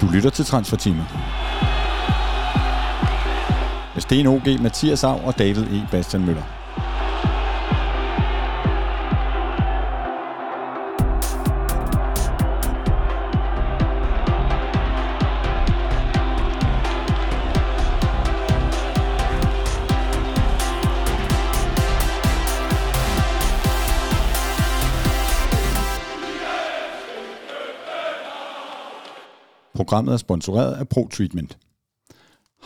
Du lytter til Transfertimen. Med Sten OG, Mathias Av og David E. Bastian Møller. Programmet er sponsoreret af ProTreatment.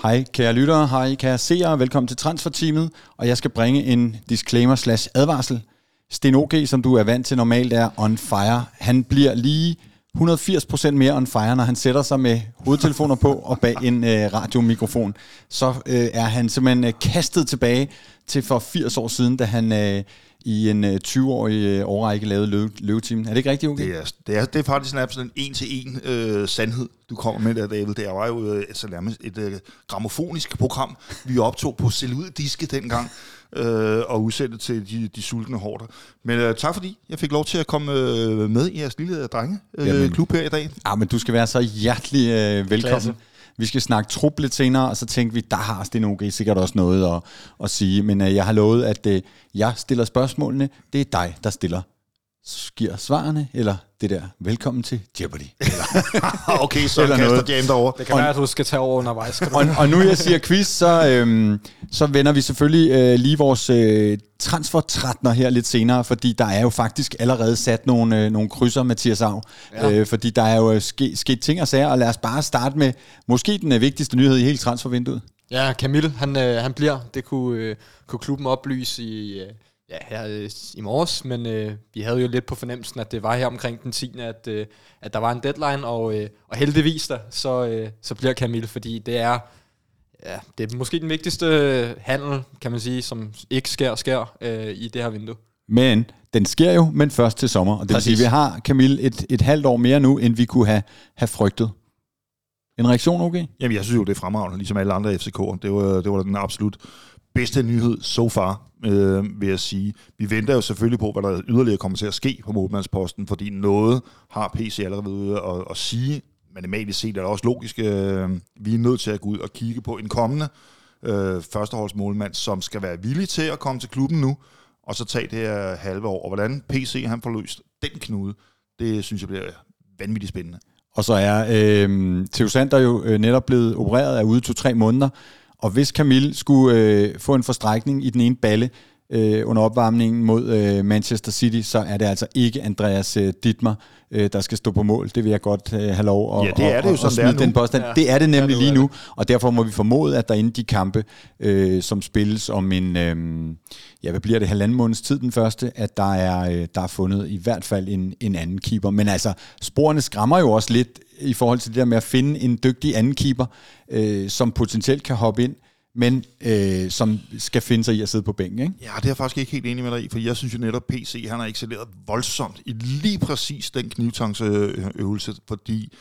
Hej kære lyttere, hej kære seere, velkommen til Transferteamet, og jeg skal bringe en disclaimer slash advarsel. Sten OG, som du er vant til normalt, er on fire. Han bliver lige 180% mere on fire, når han sætter sig med hovedtelefoner på og bag en øh, radiomikrofon. Så øh, er han simpelthen øh, kastet tilbage til for 80 år siden, da han øh, i en øh, 20-årig øh, årrække lavet løve, løvetimen. Er det ikke rigtigt, okay? Det er, det er, det er faktisk sådan en en-til-en øh, sandhed, du kommer med der, David. Det var jo øh, altså nærmest et øh, gramofonisk program, vi optog på Selud-diske dengang, øh, og udsendte til de, de sultne hårder. Men øh, tak fordi jeg fik lov til at komme øh, med i jeres lille drenge øh, klub her i dag. Ja, men du skal være så hjertelig øh, velkommen. Klasse. Vi skal snakke trup lidt senere, og så tænkte vi, der har Sten OG sikkert også noget at, at sige. Men øh, jeg har lovet, at øh, jeg stiller spørgsmålene. Det er dig, der stiller giver svarene, eller det der, velkommen til Jeopardy. okay, så eller kaster noget. Jam derovre. Det kan og, være, at du skal tage over undervejs. Du? Og, og nu jeg siger quiz, så, øhm, så vender vi selvfølgelig øh, lige vores øh, transfertrætner her lidt senere, fordi der er jo faktisk allerede sat nogle, øh, nogle krydser, Mathias Av. Ja. Øh, fordi der er jo øh, ske, sket ting og sager, og lad os bare starte med måske den øh, vigtigste nyhed i hele transfervinduet. Ja, Camille, han, øh, han bliver. Det kunne, øh, kunne klubben oplyse i... Øh, ja, her øh, i morges, men øh, vi havde jo lidt på fornemmelsen, at det var her omkring den 10. at, øh, at der var en deadline, og, øh, og heldigvis da, så, øh, så bliver Camille, fordi det er, ja, det er måske den vigtigste handel, kan man sige, som ikke sker og sker øh, i det her vindue. Men den sker jo, men først til sommer, og det Præcis. vil sige, at vi har Camille et, et halvt år mere nu, end vi kunne have, have frygtet. En reaktion, okay? Jamen, jeg synes jo, det er fremragende, ligesom alle andre FCK'er. Det var, det var den absolut bedste nyhed so far, øh, vil jeg sige. Vi venter jo selvfølgelig på, hvad der yderligere kommer til at ske på målmandsposten, fordi noget har PC allerede ved at, at sige. Matematisk set er det også logisk. Øh, vi er nødt til at gå ud og kigge på en kommende øh, førsteholdsmålmand, som skal være villig til at komme til klubben nu, og så tage det her halve år. Og hvordan PC han får løst den knude, det synes jeg bliver vanvittigt spændende. Og så er øh, Theo Sander jo øh, netop blevet opereret af ude to-tre måneder, og hvis Camille skulle øh, få en forstrækning i den ene balle øh, under opvarmningen mod øh, Manchester City, så er det altså ikke Andreas øh, Dittmer, øh, der skal stå på mål. Det vil jeg godt øh, have lov at, ja, det er det jo, som det er den påstand. Ja. Det er det nemlig lige nu, og derfor må vi formode, at der inde de kampe, øh, som spilles om en, øh, ja, hvad bliver det, halvanden måneds tid den første, at der er, øh, der er fundet i hvert fald en, en anden keeper. Men altså, sporene skræmmer jo også lidt i forhold til det der med at finde en dygtig anden keeper, øh, som potentielt kan hoppe ind, men øh, som skal finde sig i at sidde på bænken. Ikke? Ja, det er jeg faktisk ikke helt enig med dig i, for jeg synes jo netop, PC han har excelleret voldsomt i lige præcis den knivtangsøvelse, fordi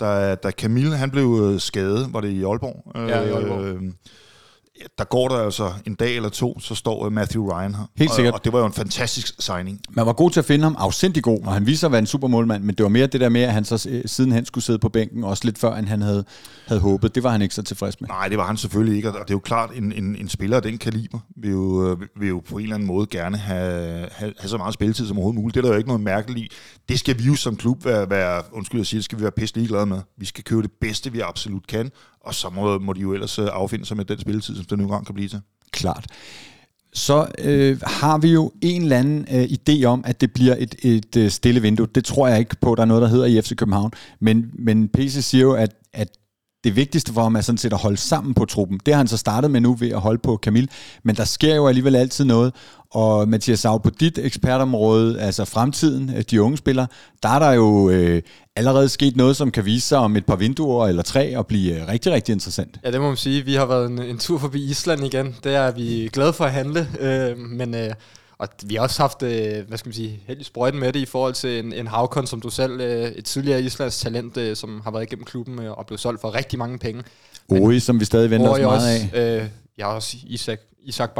da, da Camille han blev øh, skadet, var det i Aalborg, ja, i Aalborg. Øh, der går der altså en dag eller to, så står øh, Matthew Ryan her. Helt sikkert. Og, og det var jo en fantastisk signing. Man var god til at finde ham, afsindig god, og han viser at være en supermålmand, men det var mere det der med, at han så øh, sidenhen skulle sidde på bænken, også lidt før, end han havde, havde håbet. Det var han ikke så tilfreds med. Nej, det var han selvfølgelig ikke, og det er jo klart, en, en, en spiller af den kaliber vil jo, øh, vil jo på en eller anden måde gerne have, have, have så meget spilletid som overhovedet muligt. Det er der jo ikke noget mærkeligt i. Det skal vi jo som klub være, være undskyld at sige, det skal vi være pisse ligeglade med. Vi skal købe det bedste, vi absolut kan, og så må, må de jo ellers øh, affinde sig med den spilletid, som det nu engang kan blive til. Klart. Så øh, har vi jo en eller anden øh, idé om, at det bliver et, et øh, stille vindue. Det tror jeg ikke på, der er noget, der hedder i FC København. Men, men PC siger jo, at, at det vigtigste for ham er sådan set at holde sammen på truppen. Det har han så startet med nu ved at holde på Camille. Men der sker jo alligevel altid noget. Og Mathias Sau, på dit ekspertområde, altså fremtiden, øh, de unge spillere, der er der jo øh, allerede sket noget, som kan vise sig om et par vinduer eller tre og blive øh, rigtig, rigtig interessant. Ja, det må man sige. Vi har været en, en tur forbi Island igen. Der er vi glade for at handle. Øh, men øh, og vi har også haft, øh, hvad skal man sige, helt sprøjten med det i forhold til en, en Havkon, som du selv, øh, et tidligere Islands talent, øh, som har været igennem klubben øh, og blevet solgt for rigtig mange penge. Oi, som vi stadig venter os meget også, af. Øh, jeg har også Isak, Isak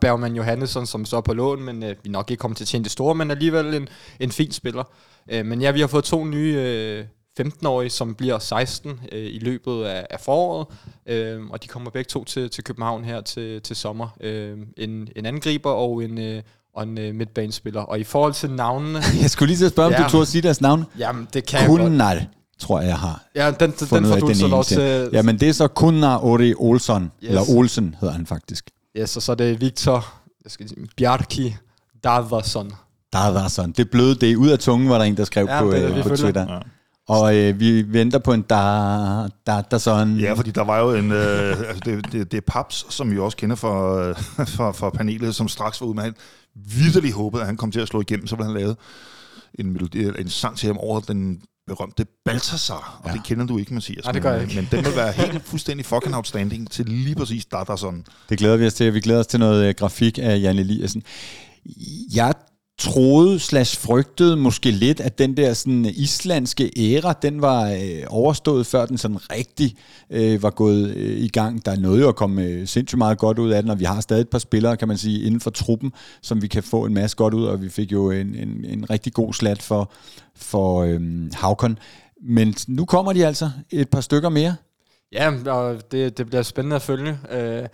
Bergman Johannesson, som så er på lån, men øh, vi nok ikke kommer til at tjene det store, men alligevel en, en fin spiller. Øh, men ja, vi har fået to nye øh, 15-årig, som bliver 16 øh, i løbet af, af foråret, øh, og de kommer begge to til, til København her til, til sommer. Øh, en, en angriber og en, øh, og en øh, midtbanespiller. Og i forhold til navnene... Jeg skulle lige til at spørge, om Ja. du tog at sige deres navn. jamen, det kan jeg godt. Tror jeg, jeg har. Ja, den, den, den får du den så lov til. Jamen, det er så Kunnar Ori Olsson, yes. Eller Olsen hedder han faktisk. Yes, og så er det Victor jeg skal sige, Bjarki Davason. Dadason. Det bløde det ud af tungen, var der en, der skrev Ja, på, det det, øh, på. Twitter. Ja. Og øh, vi venter på en da, da, da sådan. Ja, fordi der var jo en... Øh, altså det, det, det er Paps, som vi også kender fra, øh, fra, fra panelet, som straks var ude med, han vidderlig håbede, at han kom til at slå igennem, så ville han lave en, melodi, en sang til ham over den berømte Balthasar, og Ja. det kender du ikke, Mathias. Nej, det gør jeg men, ikke. Men den vil være helt fuldstændig fucking outstanding til lige præcis Dadason. Det glæder vi os til. Vi glæder os til noget øh, grafik af Jan Eliassen. Jeg troede slash frygtede måske lidt, at den der sådan islandske æra, den var øh, overstået, før den sådan rigtig øh, var gået øh, i gang. Der er noget jo at komme øh, sindssygt meget godt ud af den, og vi har stadig et par spillere, kan man sige, inden for truppen, som vi kan få en masse godt ud af, og vi fik jo en, en, en rigtig god slat for, for øh, Havkon. Men nu kommer de altså et par stykker mere. Ja, og det, det bliver spændende at følge. Øh,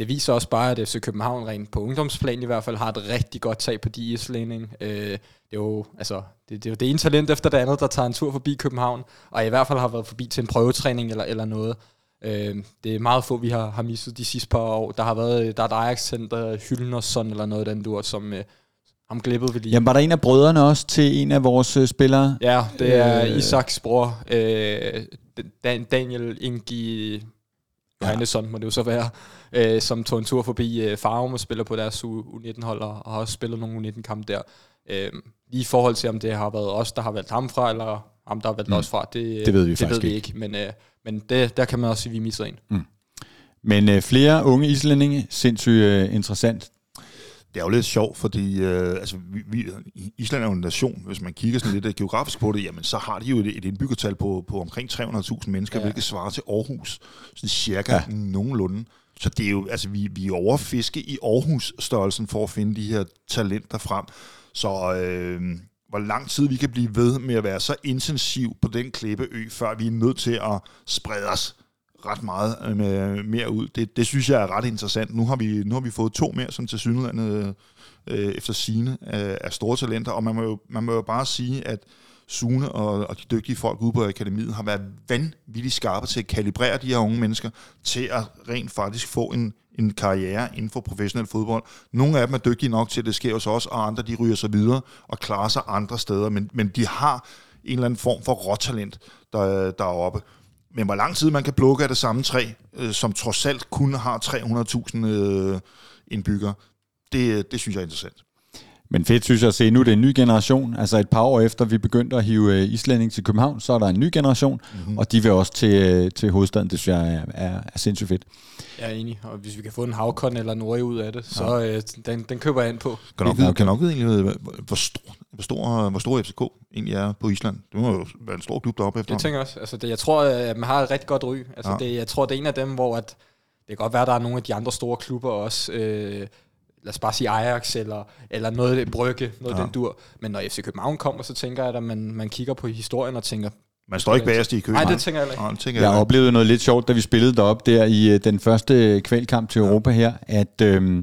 det viser også bare, at FC København rent på ungdomsplan i hvert fald har et rigtig godt tag på de islænding. Øh, det er jo altså, det, det, er jo det ene talent efter det andet, der tager en tur forbi København, og i hvert fald har været forbi til en prøvetræning eller, eller noget. Øh, det er meget få, vi har, har misset de sidste par år. Der har været der er et Ajax-center, Hyldnersson eller noget den dur, som øh, ham glippede vi lige. Jamen, var der en af brødrene også til en af vores øh, spillere? Ja, det er øh, Isaks bror, øh, Dan- Daniel Ingi Johannesson, må det jo så være, øh, som tog en tur forbi øh, Farum og spiller på deres U- U19-hold, og har også spillet nogle U19-kampe der. Øh, lige i forhold til, om det har været os, der har valgt ham fra, eller ham, der har valgt Mm. mm. os fra, det, Det ved vi det faktisk ved vi ikke. ikke. Men, øh, men det, der kan man også sige, at vi misser en. Men øh, flere unge islændinge, sindssygt øh, interessant. Det er jo lidt sjovt, fordi øh, altså, vi, vi, Island er jo en nation. Hvis man kigger sådan lidt øh, geografisk på det, jamen, så har de jo et, et indbyggertal på, på omkring 300.000 mennesker, ja. Hvilket svarer til Aarhus. Sådan cirka ja. nogenlunde. Så det er jo, altså, vi, vi er overfiske i Aarhus-størrelsen for at finde de her talenter frem. Så øh, hvor lang tid vi kan blive ved med at være så intensiv på den klippeø, før vi er nødt til at sprede os ret meget øh, med, mere ud. Det, det synes jeg er ret interessant. Nu har vi, nu har vi fået to mere, som til synligheden øh, efter sine øh, er store talenter, og man må, jo, man må jo bare sige, at Sune og, og de dygtige folk ude på akademiet har været vanvittigt skarpe til at kalibrere de her unge mennesker til at rent faktisk få en, en karriere inden for professionel fodbold. Nogle af dem er dygtige nok til, at det sker hos os, og andre de ryger sig videre og klarer sig andre steder, men, men de har en eller anden form for råtalent der, deroppe. Men hvor lang tid man kan plukke af det samme træ, øh, som trods alt kun har 300.000 øh, indbyggere, det, øh, det synes jeg er interessant. Men fedt synes jeg at se, nu er det en ny generation. Altså et par år efter vi begyndte at hive øh, islænding til København, så er der en ny generation, mm-hmm. og de vil også til, øh, til hovedstaden. Det synes jeg er, er, er sindssygt fedt. Jeg er enig, og hvis vi kan få en havkon eller Nori ud af det, så øh, den, den køber jeg ind på. Kan nok, Ja, vide, kan nok vide egentlig, hvor, hvor, stor, hvor, stor, hvor stor FCK egentlig er på Island. Det må jo være en stor klub deroppe efter. Det tænker jeg også. Altså det, jeg tror, at man har et rigtig godt ry. Altså Ja. det, jeg tror, det er en af dem, hvor at, det kan godt være, at der er nogle af de andre store klubber også. Øh, lad os bare sige Ajax eller, eller noget af det Brygge, noget Ja. den dur. Men når FC København kommer, så tænker jeg, at man, man kigger på historien og tænker, Man står ikke bagerst i køen. nej, det tænker jeg ikke. Nej, tænker Jeg jeg, oplevede noget lidt sjovt, da vi spillede derop der i øh, den første kvalkamp til Europa her, at øh,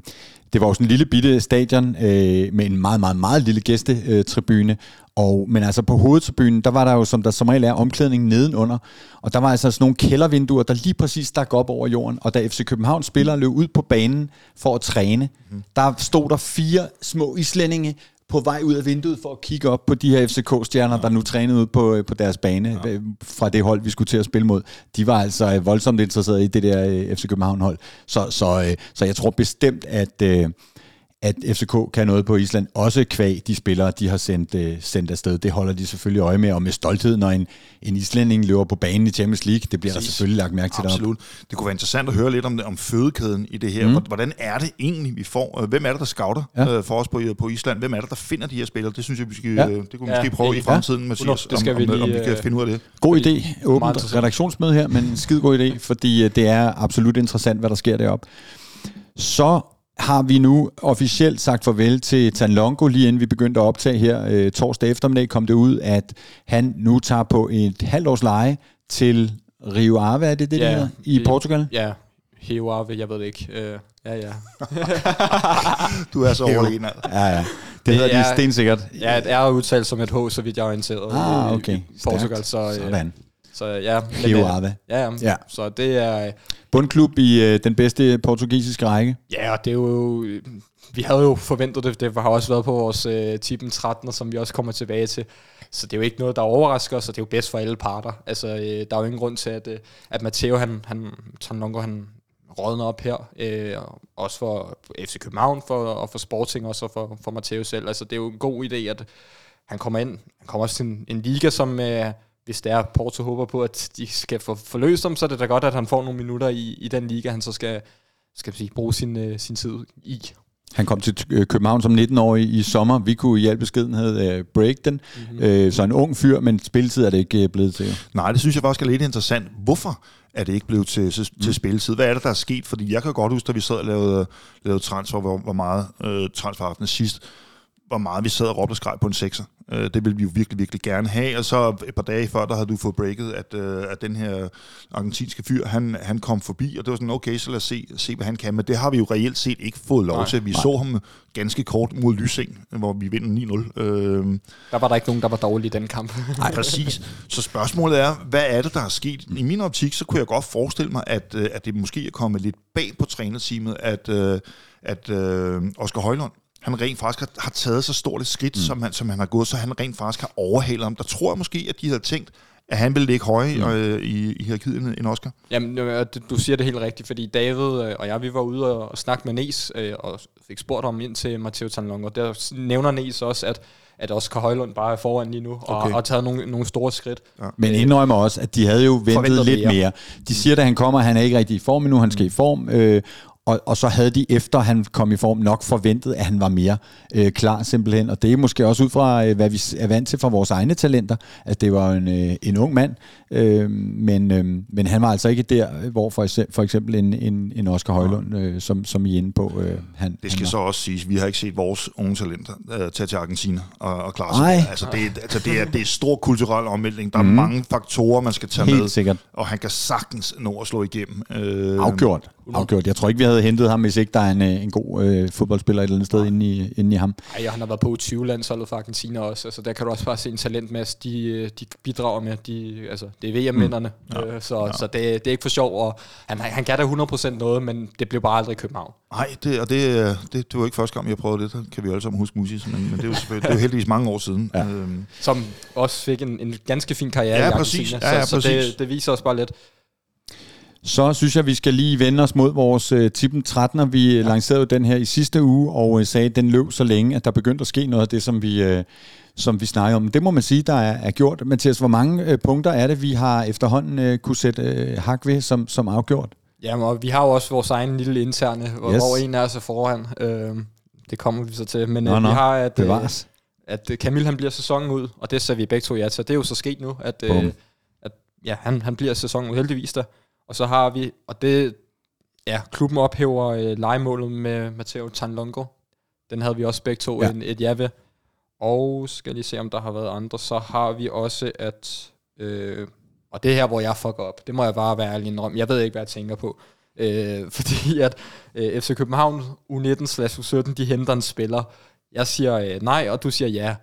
det var jo sådan en lille bitte stadion øh, med en meget, meget, meget lille gæstetribune. Og, men altså på hovedtribunen, der var der jo, som der som regel er, omklædning nedenunder. Og der var altså sådan nogle kældervinduer, der lige præcis stak op over jorden. Og da FC København spillere løb ud på banen for at træne, mm. der stod der fire små islændinge på vej ud af vinduet for at kigge op på de her FCK-stjerner, ja. der nu trænede ud på, øh, på deres bane ja. fra det hold, vi skulle til at spille mod. De var altså øh, voldsomt interesserede i det der øh, FC København-hold. Så, så, øh, så jeg tror bestemt, at, øh, at FCK kan noget på Island, også kvæg de spillere, de har sendt, øh, sendt afsted. Det holder de selvfølgelig øje med, og med stolthed, når en, en islænding løber på banen i Champions League. Det bliver der Præcis. selvfølgelig lagt mærke til deroppe. Absolut. Det kunne være interessant at høre lidt om, om fødekæden i det her. Mm. Hvordan er det egentlig, vi får? øh, Hvem er det, der scouter Ja. ja. for os på, på Island? Hvem er det, der finder de her spillere? Det synes jeg, vi skal, Ja. ja. det kunne vi Ja, måske prøve i enig. fremtiden, Mathias, Det skal om, vi om, om, lige, vi kan øh, finde ud af det. God idé. Åbent redaktionsmøde her, men en skide god idé, fordi øh, det er absolut interessant, hvad der sker deroppe. Så har vi nu officielt sagt farvel til Tanlongo, lige inden vi begyndte at optage her øh, torsdag eftermiddag, kom det ud, at han nu tager på et halvt års leje til Rio Ave, er det det, Ja, hedder, i det- Portugal? Ja, Heo Ave, jeg ved det ikke. Øh, ja, ja. Du er så over en af. Ja, ja. Det, Det hedder de er- stensikkert. Ja, det er udtalt som et H, så vidt jeg er orienteret. Ah, i- okay. I Portugal, så, øh, Sådan. Så ja. Rio øh, Ave. Ja, ja. Ja. Så det er... Bundklub i øh, den bedste portugisiske række. Ja, og det er jo... Vi havde jo forventet det. Det har også været på vores øh, Tippen 13, som vi også kommer tilbage til. Så det er jo ikke noget, der overrasker os, og det er jo bedst for alle parter. Altså, øh, der er jo ingen grund til, at, øh, at Matteo, han, han, Tanlongo, han rådner op her. Øh, også for FC København, for, og for Sporting, også og for, for Matteo selv. Altså, det er jo en god idé, at han kommer ind. Han kommer også til en, en liga, som... Øh, hvis det er, Porto håber på, at de skal få forløst ham, så er det da godt, at han får nogle minutter i, i den liga, han så skal, skal sige, bruge sin, øh, sin tid i. Han kom til øh, København som 19-årig i sommer. Vi kunne i al beskedenhed øh, break den. Mm-hmm. Øh, så en ung fyr, men spilletid er det ikke øh, blevet til. Nej, det synes jeg faktisk er lidt interessant. Hvorfor er det ikke blevet til, til, til spilletid? Hvad er det, der er sket? Fordi jeg kan godt huske, da vi sad og lavede, lavede transfer, hvor, hvor meget øh, transferaften sidst, hvor meget vi sad og råbte og skreg på en sekser. Øh, det ville vi jo virkelig, virkelig gerne have. Og så et par dage før, der havde du fået breaket, at, øh, at den her argentinske fyr, han, han kom forbi, og det var sådan, okay, så lad os se, se, hvad han kan. Men det har vi jo reelt set ikke fået lov Nej, til. Vi så ham ganske kort mod Lysing, hvor vi vinder 9-0. Øh, Der var der ikke nogen, der var dårlige i den kamp. Nej, præcis. Så spørgsmålet er, hvad er det, der er sket? I min optik, så kunne jeg godt forestille mig, at, øh, at det måske er kommet lidt bag på trænerteamet, at, øh, at øh, Oscar Højlund, han rent faktisk har, har taget så stort et skridt, mm. som, han, som han har gået, så han rent faktisk har overhalet ham. Der tror jeg måske, at de havde tænkt, at han ville ligge højere mm. øh, i, i hierarkiet end- Oscar. Jamen, øh, du- siger det helt rigtigt, fordi David øh, og jeg, vi var ude og, snakke med Nes, øh, og fik spurgt om ind til Matteo Tanlong, og der nævner Nes også, at, at Oscar Højlund bare er foran lige nu, og, Okay. og taget nogle, nogle store skridt. Men indrømmer også, at de havde jo ventet Forventet lidt mere. mere. mere. De siger, at han kommer, han er ikke rigtig i form endnu, han skal i form. Øh, og, og så havde de, efter han kom i form, nok forventet, at han var mere øh, klar simpelthen. Og det er måske også ud fra, øh, hvad vi er vant til fra vores egne talenter, at det var en, øh, en ung mand. Øh, men, øh, men han var altså ikke der, hvor for eksempel, for eksempel en, en, en Oscar Højlund, øh, som, som I er inde på, øh, han Det skal han så også siges, vi har ikke set vores unge talenter øh, tage til Argentina og, og klare sig. Nej. Altså, det, er- altså, det, er, det er stor kulturel omvæltning. Der er mm. mange faktorer, man skal tage Helt med. sikkert. Og han kan sagtens nå at slå igennem. Øh, Afgjort. Afgjort. Jeg tror ikke, vi havde hentet ham, hvis ikke der er en, øh, en god øh, fodboldspiller et eller andet sted inde i, inde i ham. Ej, han har været på 20-landsholdet for Argentina også, altså der kan du også bare se en talentmasse, de, øh, de bidrager med, de, altså det er VM-vinderne, mm. øh, så, ja. så det, det er ikke for sjov, og han, han kan da 100% noget, men det blev bare aldrig i København. Nej, det, og det, øh, det, det var ikke første gang, jeg prøvede det. Det kan vi alle sammen huske Musis, men, men det, er jo, selvfølgelig- det er jo heldigvis mange år siden. Ja. Øhm, Som også fik en, en ganske fin karriere Ja, i præcis. Argentina, Ja, ja, så, så præcis. det, det viser os bare lidt. Så synes jeg, vi skal lige vende os mod vores uh, Tippen 13'er. Vi ja. lancerede den her i sidste uge, og uh, sagde, at den løb så længe, at der begyndte at ske noget af det, som vi, uh, som vi snakker om. Det må man sige, der er, er gjort. Mathias, hvor mange uh, punkter er det, vi har efterhånden uh, kunne sætte uh, hak ved som, som afgjort? Ja, og vi har jo også vores egen lille interne, hvor, Yes. hvor en af os er foran. Øh, det kommer vi så til. Men Nå, øh, nå. vi har, at, øh, at øh, Camille han bliver sæsonen ud, og det sagde vi begge to ja til. Det er jo så sket nu, at, øh, at ja, han, han bliver sæsonen ud, heldigvis da. Og så har vi, og det, ja, klubben ophæver øh, legemålet med Matteo Tanlongo. Den havde vi også begge to Ja. en, et ja ved. Og skal lige se, om der har været andre. Så har vi også, at... Øh, og det er her, hvor jeg fucker op. Det må jeg bare være ærlig indrømme. Jeg ved ikke, hvad jeg tænker på. Øh, fordi at øh, FC København U19-U17, de henter en spiller. Jeg siger øh, nej, og du siger ja.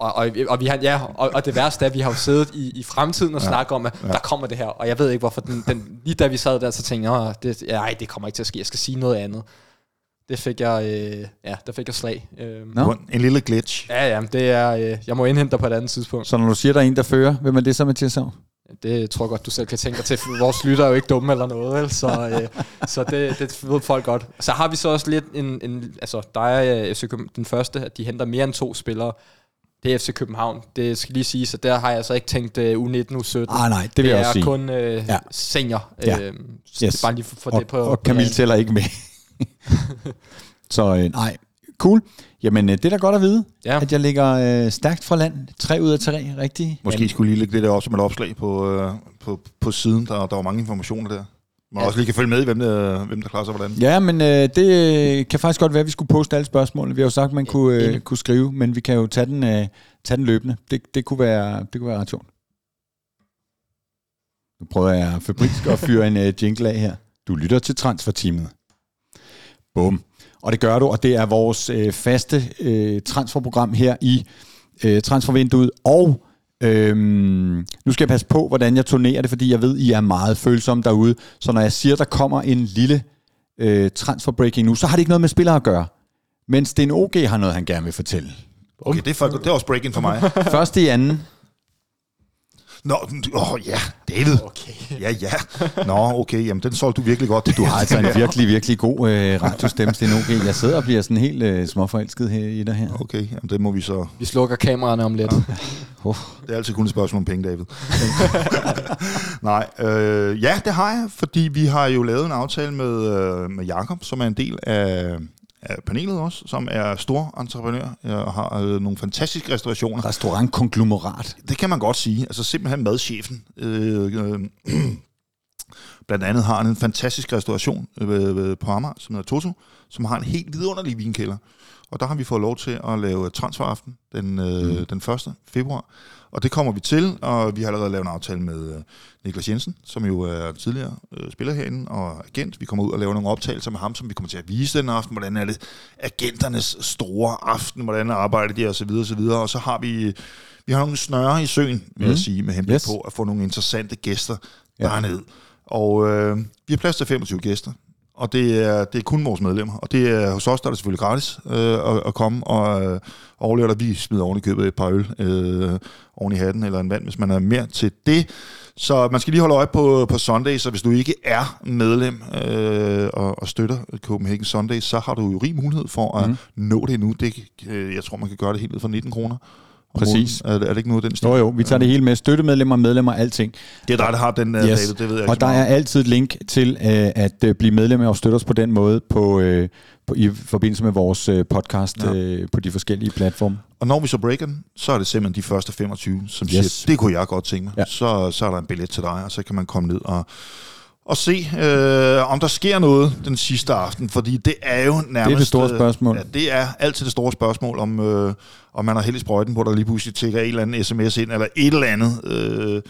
Og, og, og, vi har, ja, og, og det værste er, at vi har jo siddet i, i fremtiden og ja. snakket om, at ja. der kommer det her. Og jeg ved ikke, hvorfor den, den, lige da vi sad der, så tænkte jeg, "Åh, det, ej, det kommer ikke til at ske. Jeg skal sige noget andet. Det fik jeg, øh, ja, der fik jeg slag. Øh, Nå. en, lille glitch. Ja, ja, det er, øh, jeg må indhente dig på et andet tidspunkt. Så når du siger, der er en, der fører, hvem er det så, Mathias Sav? Det tror jeg godt, du selv kan tænke dig til, for vores lytter er jo ikke dumme eller noget, vel? så, øh, så det, det ved folk godt. Så har vi så også lidt en, en altså der er øh, den første, at de henter mere end to spillere. Det er FC København. Det skal lige siges, at der har jeg altså ikke tænkt uh, U19, U17. Ah, nej, det vil jeg er også sige. kun øh, Ja. ja. senior. Ja. Øh, Yes. yes. Bare lige for, for og, det på og Camille tæller ikke med. så øh, nej, cool. Jamen, øh, det er da godt at vide, Ja. at jeg ligger øh, stærkt fra land. Tre ud af tre, rigtigt. Måske skulle lige lægge det der op som et opslag på, øh, på, på siden. Der, der var mange informationer der. Man også lige kan følge med i, hvem der, hvem der klarer sig hvordan. Ja, men øh, det øh, kan faktisk godt være, at vi skulle poste alle spørgsmålene. Vi har jo sagt, at man kunne, øh, kunne skrive, men vi kan jo tage den, øh, tage den løbende. Det, det, kunne være, det kunne være ret sjovt. Nu prøver jeg fabrisk at fyre en øh, jingle af her. Du lytter til Transferteamet. Bum. Og det gør du, og det er vores øh, faste øh, transferprogram her i øh, transfervinduet. Og øhm, nu skal jeg passe på, hvordan jeg turnerer det, fordi jeg ved, I er meget følsomme derude. Så når jeg siger, der kommer en lille øh, transferbreaking nu, så har det ikke noget med spillere at gøre. Men Sten OG har noget, han gerne vil fortælle. Okay, det er, for, det er også breaking for mig. Først i anden. Nå, åh oh, ja, David. Okay. Ja, ja. Nå, okay, jamen den solgte du virkelig godt. Du har altså en virkelig, virkelig god øh, radiostemme, Sten OG. Jeg sidder og bliver sådan helt øh, småforelsket her i dig her. Okay, jamen det må vi så... Vi slukker kameraerne om lidt. Oh. Det er altid kun et spørgsmål om penge, David. Nej, øh, ja, det har jeg, fordi vi har jo lavet en aftale med, øh, med Jakob, som er en del af, af panelet også, som er stor entreprenør og har øh, nogle fantastiske restaurationer. Restaurantkonglomerat. Det kan man godt sige. Altså simpelthen madchefen. Øh, øh, blandt andet har han en fantastisk restauration øh, på Amager, som hedder Toto, som har en helt vidunderlig vinkælder. Og der har vi fået lov til at lave transferaften den, øh, mm. den 1. februar. Og det kommer vi til, og vi har allerede lavet en aftale med øh, Niklas Jensen, som jo er tidligere øh, spiller herinde og agent. Vi kommer ud og laver nogle optagelser med ham, som vi kommer til at vise den aften. Hvordan er det agenternes store aften? Hvordan arbejder de? Og så videre, og så videre. Og så har vi, vi har nogle snøre i søen, vil mm. jeg sige, med henblik Yes. på at få nogle interessante gæster Ja. dernede. Og øh, vi har plads til 25 gæster. Og det er, det er kun vores medlemmer. Og det er hos os, der er det selvfølgelig gratis øh, at, at komme og øh, overleve dig. Vi smider oven i købet et par øl øh, oven i hatten, eller en vand, hvis man er mere til det. Så man skal lige holde øje på, på Sunday, så hvis du ikke er medlem øh, og, og støtter Copenhagen Sunday, så har du jo rig mulighed for at mm. nå det nu. Det, øh, jeg tror, man kan gøre det helt ned for 19 kroner. Præcis. Er, det- er det ikke noget den stil? Jo jo, vi tager det hele med. Støttemedlemmer, medlemmer, alting. Det er dig, der har den, yes. Yes. David, det ved jeg Og der er altid et link til øh, at øh, blive medlem og støtte os på den måde på, øh, på i forbindelse med vores øh, podcast Ja. øh, på de forskellige platforme. Og når vi så breaker den, så er det simpelthen de første 25, som Yes. siger, det kunne jeg godt tænke mig. Ja. Så, så er der en billet til dig, og så kan man komme ned og, og se, øh, om der sker noget den sidste aften. Fordi det er jo nærmest... Det er det store øh, spørgsmål. Ja, det er altid det store spørgsmål, om, øh, om man har held i sprøjten, hvor der lige pludselig tækker en eller anden sms ind, eller et eller andet øh,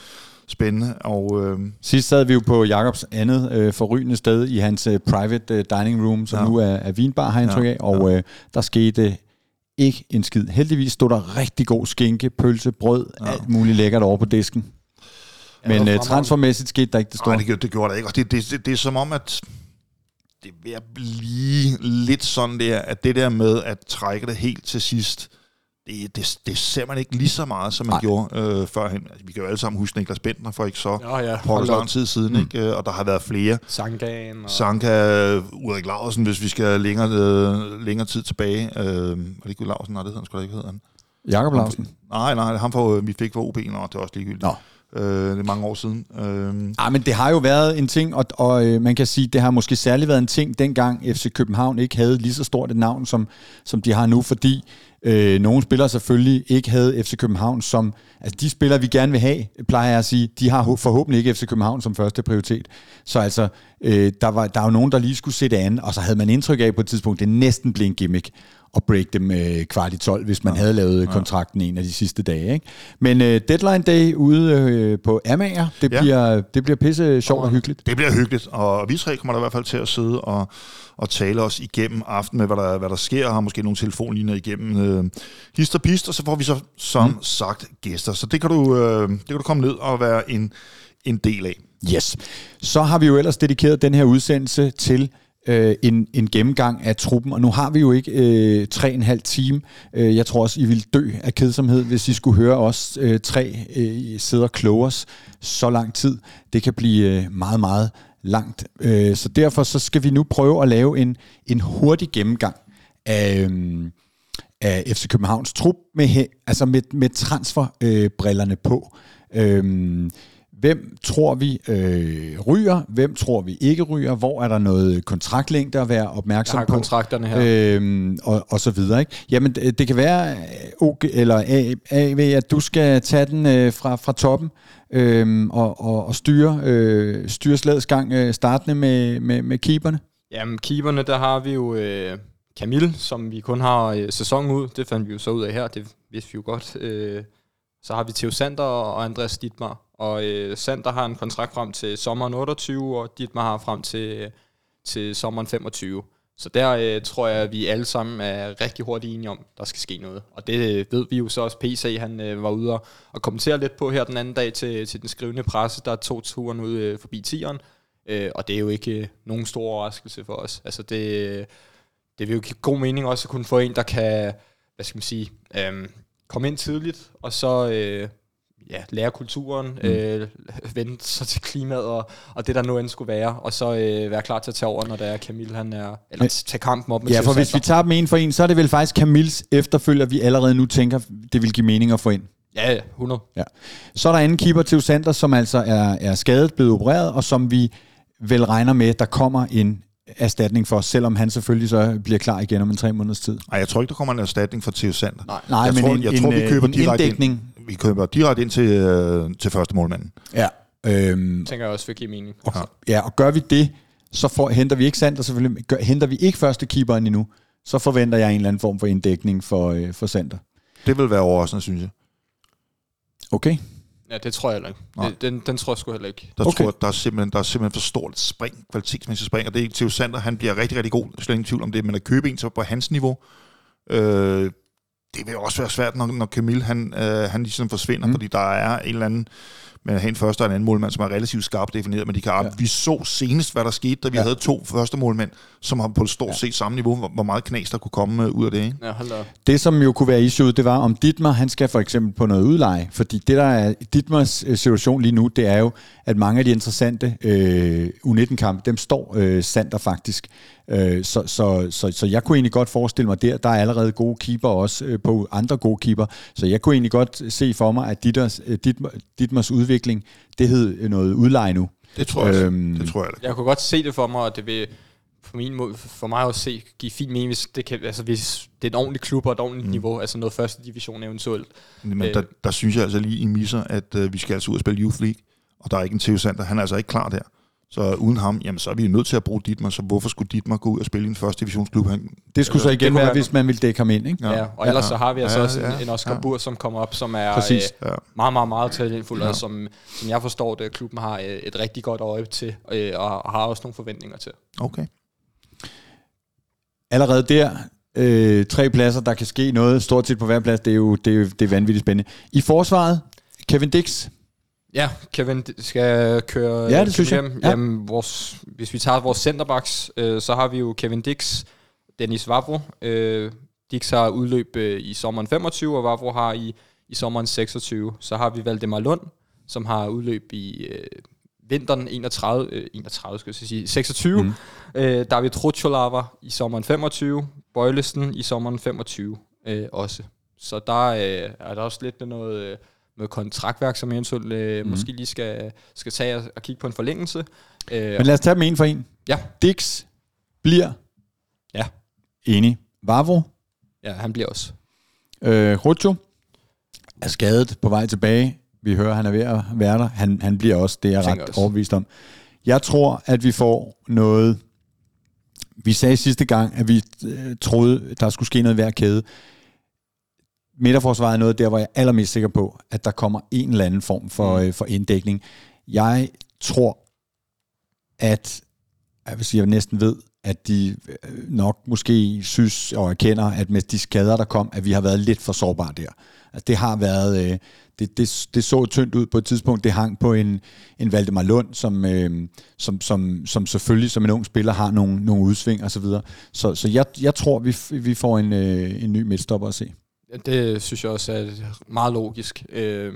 spændende. Og øh, Sidst sad vi jo på Jakobs andet øh, forrygende sted i hans øh, private øh, dining room, som ja. Ja. nu er, er vinbar, har jeg indtryk Ja, af, og øh, der skete ikke en skid. Heldigvis stod der rigtig god skinke, pølse, brød, ja. Ja. alt muligt lækkert over på disken. Men øh, transfermæssigt skete der ikke det store. Nej, det, gjorde- det gjorde der ikke. Og det, det, det, det er som om, at det er ved at blive lidt sådan der, at det der med at trække det helt til sidst, det, det, det ser man ikke lige så meget, som man Nej. Gjorde øh, førhen. Altså, vi kan jo alle sammen huske Niklas Bentner for ikke så Ja, ja. Hold lang tid siden, Mm. ikke? Øh, og der har været flere. Sangan. Og... Sanka, Ulrik Larsen, hvis vi skal længere, øh, længere tid tilbage. Øh, var det ikke Ulrik Larsen? Nej, det hedder han sgu da ikke, hedder han. Jakob Lausen. Nej, nej, ham for, vi fik for OB, og det er også ligegyldigt. Nå. Øh, det er mange år siden. Øh, Ah, men det har jo været en ting, og, og øh, man kan sige, det har måske særligt været en ting, dengang FC København ikke havde lige så stort et navn, som, som de har nu, fordi øh, nogle spillere selvfølgelig ikke havde FC København som, altså de spillere, vi gerne vil have, plejer jeg at sige, de har forhåbentlig ikke FC København som første prioritet. Så altså, øh, der, var, der er jo nogen, der lige skulle sætte an, og så havde man indtryk af på et tidspunkt, det næsten blev en gimmick at break dem øh, kvart i 12, hvis man ja. havde lavet ja. kontrakten en af de sidste dage. Ikke? Men øh, deadline day ude øh, på Amager, det, ja. Ja. bliver, det bliver pisse sjovt og hyggeligt. Det bliver hyggeligt, og vi tre kommer der i hvert fald til at sidde og, og tale os igennem aftenen med, hvad der, hvad der sker, og har måske nogle telefonlinjer igennem øh, hist og pist, og så får vi så som mm. sagt gæster. Så det kan, du, øh, det kan du komme ned og være en, en del af. Yes. Så har vi jo ellers dedikeret den her udsendelse til øh, en, en gennemgang af truppen, og nu har vi jo ikke øh, tre og en halv time. Øh, jeg tror også, I vil dø af kedsomhed, hvis I skulle høre os øh, tre øh, sidde og kloge os så lang tid. Det kan blive øh, meget, meget langt. Øh, så derfor så skal vi nu prøve at lave en, en hurtig gennemgang af, øhm, af FC Københavns trup med, altså med, med transferbrillerne øh, på. Øh, Hvem tror vi øh, ryger? Hvem tror vi ikke ryger? Hvor er der noget kontraktlængde at være opmærksom på? kontrakterne her. Øhm, og, og så videre, ikke? Jamen, det, kan være, øh, OK, eller AV, at du skal tage den øh, fra, fra toppen øhm, og, og, og styre, øh, styre slagets gang, øh, startende med, med, med keeperne. Jamen, keeperne, der har vi jo øh, Camille, som vi kun har øh, sæsonen ud. Det fandt vi jo så ud af her, det vidste vi jo godt. Øh, så har vi Theo Sander og Andreas Dittmar. Og øh, Sander har en kontrakt frem til sommeren 28, og Dietmar har frem til, til sommeren 25. Så der øh, tror jeg, at vi alle sammen er rigtig hurtigt enige om, der skal ske noget. Og det øh, ved vi jo så også. PC han øh, var ude og, og kommentere lidt på her den anden dag til, til den skrivende presse, der tog turen ud øh, forbi tieren. Øh, og det er jo ikke øh, nogen stor overraskelse for os. Altså det, øh, det vil jo give god mening også at kunne få en, der kan, hvad skal man sige, øh, komme ind tidligt, og så øh, ja, lære kulturen, mm. øh, vende sig til klimaet og, og det, der nu end skulle være, og så øh, være klar til at tage over, når der er Camille, han er, eller Men- tage kampen op med Ja, for hvis vi tager dem en for en, så er det vel faktisk Camils efterfølger, vi allerede nu tænker, det vil give mening at få ind. Ja, ja, 100. Ja. Så er der anden keeper, Theo Sander, som altså er, er skadet, blevet opereret, og som vi vel regner med, der kommer en erstatning for, selvom han selvfølgelig så bliver klar igen om en tre måneders tid. Ej, jeg tror ikke, der kommer en erstatning for Theo Sander. Nej. Nej, jeg men tror, en, jeg tror, en, vi køber en direkte inddækning. ind. Vi køber direkte ind til, øh, til første målmanden. Ja. Øhm, tænker jeg også vil give mening. Ja. ja, og gør vi det, så får, henter vi ikke Sander selvfølgelig, gør, henter vi ikke første keeperen endnu, så forventer jeg en eller anden form for inddækning for, øh, for Sander. Det vil være overraskende, synes jeg. Okay? Ja, det tror jeg heller ikke. Nej. Det, den, den tror jeg sgu heller ikke. Der, Okay. tror, jeg, der, er simpelthen, der er simpelthen for stort et spring, kvalitetsmæssigt spring, og det er Theo Sander, han bliver rigtig, rigtig god, slet ingen tvivl om det, men at købe en til på hans niveau, øh, det vil også være svært, når, når Camille han, øh, han ligesom forsvinder, Mm. fordi der er en eller anden med en første og en anden målmand, som er relativt skarpt defineret, men de kan Ja. Vi så senest, hvad der skete, da vi Ja. havde to første målmænd, som har på stort set samme niveau, hvor, hvor meget knas der kunne komme øh, ud af det. Ikke? Ja, hold da. Det, som jo kunne være issue, det var, om Ditmar, han skal for eksempel på noget udleje. Fordi det, der er Ditmars øh, situation lige nu, det er jo, at mange af de interessante øh, U19-kampe, dem står øh, Sander faktisk. Øh, så, så, så, så jeg kunne egentlig godt forestille mig der, der er allerede gode keeper også øh, på andre gode keeper. Så jeg kunne egentlig godt se for mig, at Ditters, øh, Ditmar, Ditmars udvikling, det hed noget udleje nu. Det tror jeg, Øhm, det tror jeg. Jeg kunne godt se det for mig, og det vil for, min måde, for mig også se, give fin mening, hvis det, kan, altså hvis det er en ordentlig klub og et ordentligt mm. niveau, altså noget første division eventuelt. Men Øh. der, der synes jeg altså lige, I misser, at øh, vi skal altså ud og spille Youth League, og der er ikke en Theo Sander. Han er altså ikke klar der. Så uden ham, jamen, så er vi jo nødt til at bruge Ditmar, så hvorfor skulle Ditmar gå ud og spille i en første divisionsklub? Han, Det skulle så igen være, hvis man ville dække ham ind, ikke? Ja, ja og ellers Ja. så har vi altså Ja, også en, ja, en Oscar ja. Bur, som kommer op, som er Præcis. øh, meget, meget, meget talentfuld, Ja. og som, som jeg forstår det, klubben har øh, et rigtig godt øje til, øh, og, har også nogle forventninger til. Okay. allerede der, øh, tre pladser, der kan ske noget, stort set på hver plads, det er jo det er, det er vanvittigt spændende. I forsvaret, Kevin Dix, Ja, Kevin skal køre Ja, det køre synes jeg. hjem. Ja. Jamen, vores, hvis vi tager vores centerbacks, øh, så har vi jo Kevin Dix, Dennis Vavro. Øh, Dix har udløb øh, i sommeren 25, og Vavro har i, i sommeren 26. Så har vi Valdemar Lund, som har udløb i øh, vinteren 31, øh, 31 skal jeg sige, 26. Mm. Øh, David Trucholava i sommeren 25, Bøjlesen i sommeren 25 øh, også. Så der øh, er der også lidt noget, øh, noget kontraktværk, som eventuelt øh, mm. måske lige skal, skal tage og, og kigge på en forlængelse. Øh, men lad os tage dem en for en. Ja. Dix bliver Ja. enig. Vavro, ja, han bliver også. øh, Rucho er skadet på vej tilbage. Vi hører, han er ved at være der. Han, han bliver også, det er jeg Tænker ret også. overbevist om. Jeg tror, at vi får noget... Vi sagde sidste gang, at vi øh, troede, der skulle ske noget hver kæde. Midterforsvaret er noget der, hvor jeg er allermest sikker på, at der kommer en eller anden form for, Mm. øh, for inddækning. Jeg tror, at jeg vil sige, jeg næsten ved, at de øh, nok måske synes og erkender, at med de skader, der kom, at vi har været lidt for sårbare der. At det har været, øh, det, det, det så tyndt ud på et tidspunkt, det hang på en, en Valdemar Lund, som, øh, som, som, som selvfølgelig som en ung spiller har nogle, nogle udsving og så videre. Så, så jeg, jeg tror, vi, vi får en, øh, en ny midtstopper at se. Det synes jeg også er meget logisk. Øh,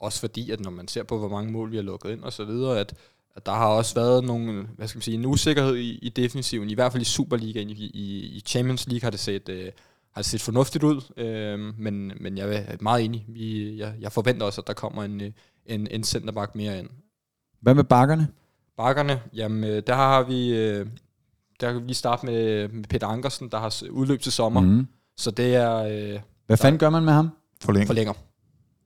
også fordi, at når man ser på, hvor mange mål vi har lukket ind og så videre, at, at der har også været nogle, hvad skal man sige, en usikkerhed i, i defensiven, i hvert fald i Superligaen, i, i, i Champions League har det set, øh, har det set fornuftigt ud, øh, men, men jeg er meget enig. Vi, jeg, jeg forventer også, at der kommer en, øh, en, en centerback mere ind. Hvad med bakkerne? Bakkerne, jamen øh, der har vi, øh, der kan vi starte med, med Peter Ankersen, der har udløb til sommer. Mm. Mm. Så det er øh, Hvad fanden gør man med ham? Forlænge. forlænger.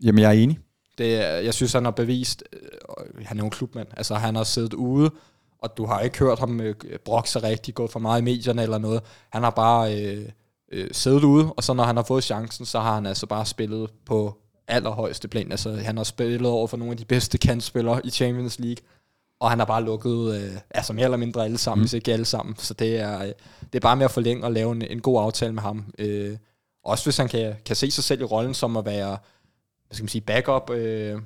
Jamen, jeg er enig. Det jeg synes, han har bevist, øh, han er jo en klubmand. Altså, han har siddet ude, og du har ikke hørt ham øh, brokke sig rigtig, gået for meget i medierne eller noget. Han har bare øh, øh, siddet ude, og så når han har fået chancen, så har han altså bare spillet på allerhøjeste plan. Altså, han har spillet over for nogle af de bedste kantspillere i Champions League, og han har bare lukket, øh, altså mere eller mindre alle sammen, mm. hvis ikke alle sammen. Så det er, øh, det er bare med at forlænge og lave en, en god aftale med ham. Øh, også hvis han kan, kan se sig selv i rollen som at være hvad skal man sige, backup. Øh,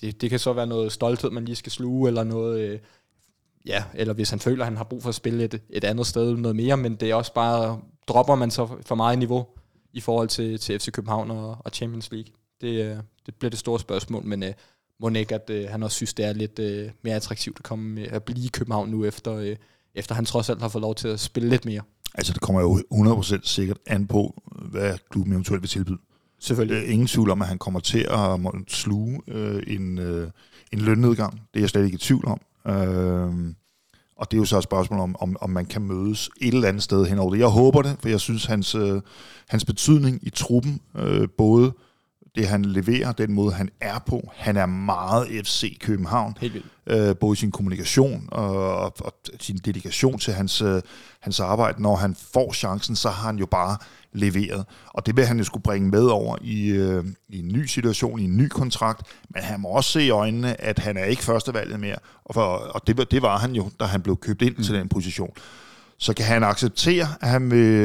det, det kan så være noget stolthed, man lige skal sluge, eller noget, øh, ja, eller hvis han føler, at han har brug for at spille et, et andet sted noget mere, men det er også bare, dropper man så for meget niveau i forhold til, til FC København og, og Champions League. Det, øh, det bliver det store spørgsmål, men øh, må ikke, at øh, han også synes, det er lidt øh, mere attraktivt at, komme med, at blive i København nu, efter, øh, efter han trods alt har fået lov til at spille lidt mere. Altså, det kommer jo 100% sikkert an på, hvad klubben eventuelt vil tilbyde. Selvfølgelig. Øh, ingen tvivl om, at han kommer til at sluge øh, en, øh, en lønnedgang. Det er jeg slet ikke i tvivl om. Øh, og det er jo så et spørgsmål om, om, om man kan mødes et eller andet sted henover det. Jeg håber det, for jeg synes, hans, øh, hans betydning i truppen, øh, både det han leverer, den måde han er på, han er meget FC København, Helt vildt. øh, både i sin kommunikation og, og, og sin dedikation til hans, øh, hans arbejde. Når han får chancen, så har han jo bare leveret. Og det vil han jo skulle bringe med over i, øh, i en ny situation, i en ny kontrakt. Men han må også se i øjnene, at han er ikke førstevalget mere. Og, for, og det, var- det var han jo, da han blev købt ind mm. til den position. Så kan han acceptere, at han vil,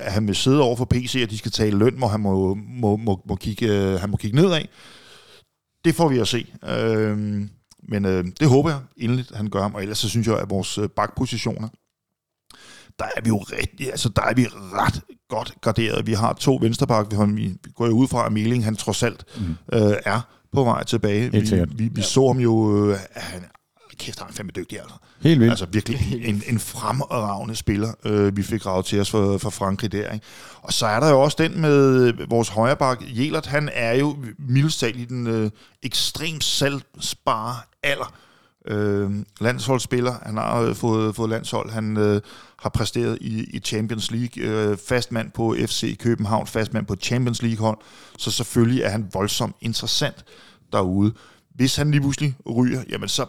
at han vil sidde over for PC, og de skal tale løn, hvor han må, må, må, må, kigge, øh, han må kigge nedad. Det får vi at se. Øhm, men øh, det håber jeg indeligt, at han gør. Og ellers så synes jeg, at vores øh, bakpositioner, der er vi jo rigtig, altså der er vi ret godt garderet. Vi har to venstreback, vi, vi går jo ud fra, at Meling, han trods alt mm. øh, er på vej tilbage. Vi, vi, vi så ham jo, øh, han, kæft, han er fandme dygtig altså. Helt vildt. Altså virkelig en, en fremragende spiller, øh, vi fik ravet til os for, for Frankrig der. Ikke? Og så er der jo også den med vores højreback, Jelert, han er jo mildest talt i den øh, ekstremt salgsbare alder. Øh, landsholdsspiller, han har øh, fået, fået landshold, han øh, har præsteret i, i Champions League, øh, fastmand på FC København, fastmand på Champions League hold, så selvfølgelig er han voldsomt interessant derude. Hvis han lige pludselig ryger, jamen så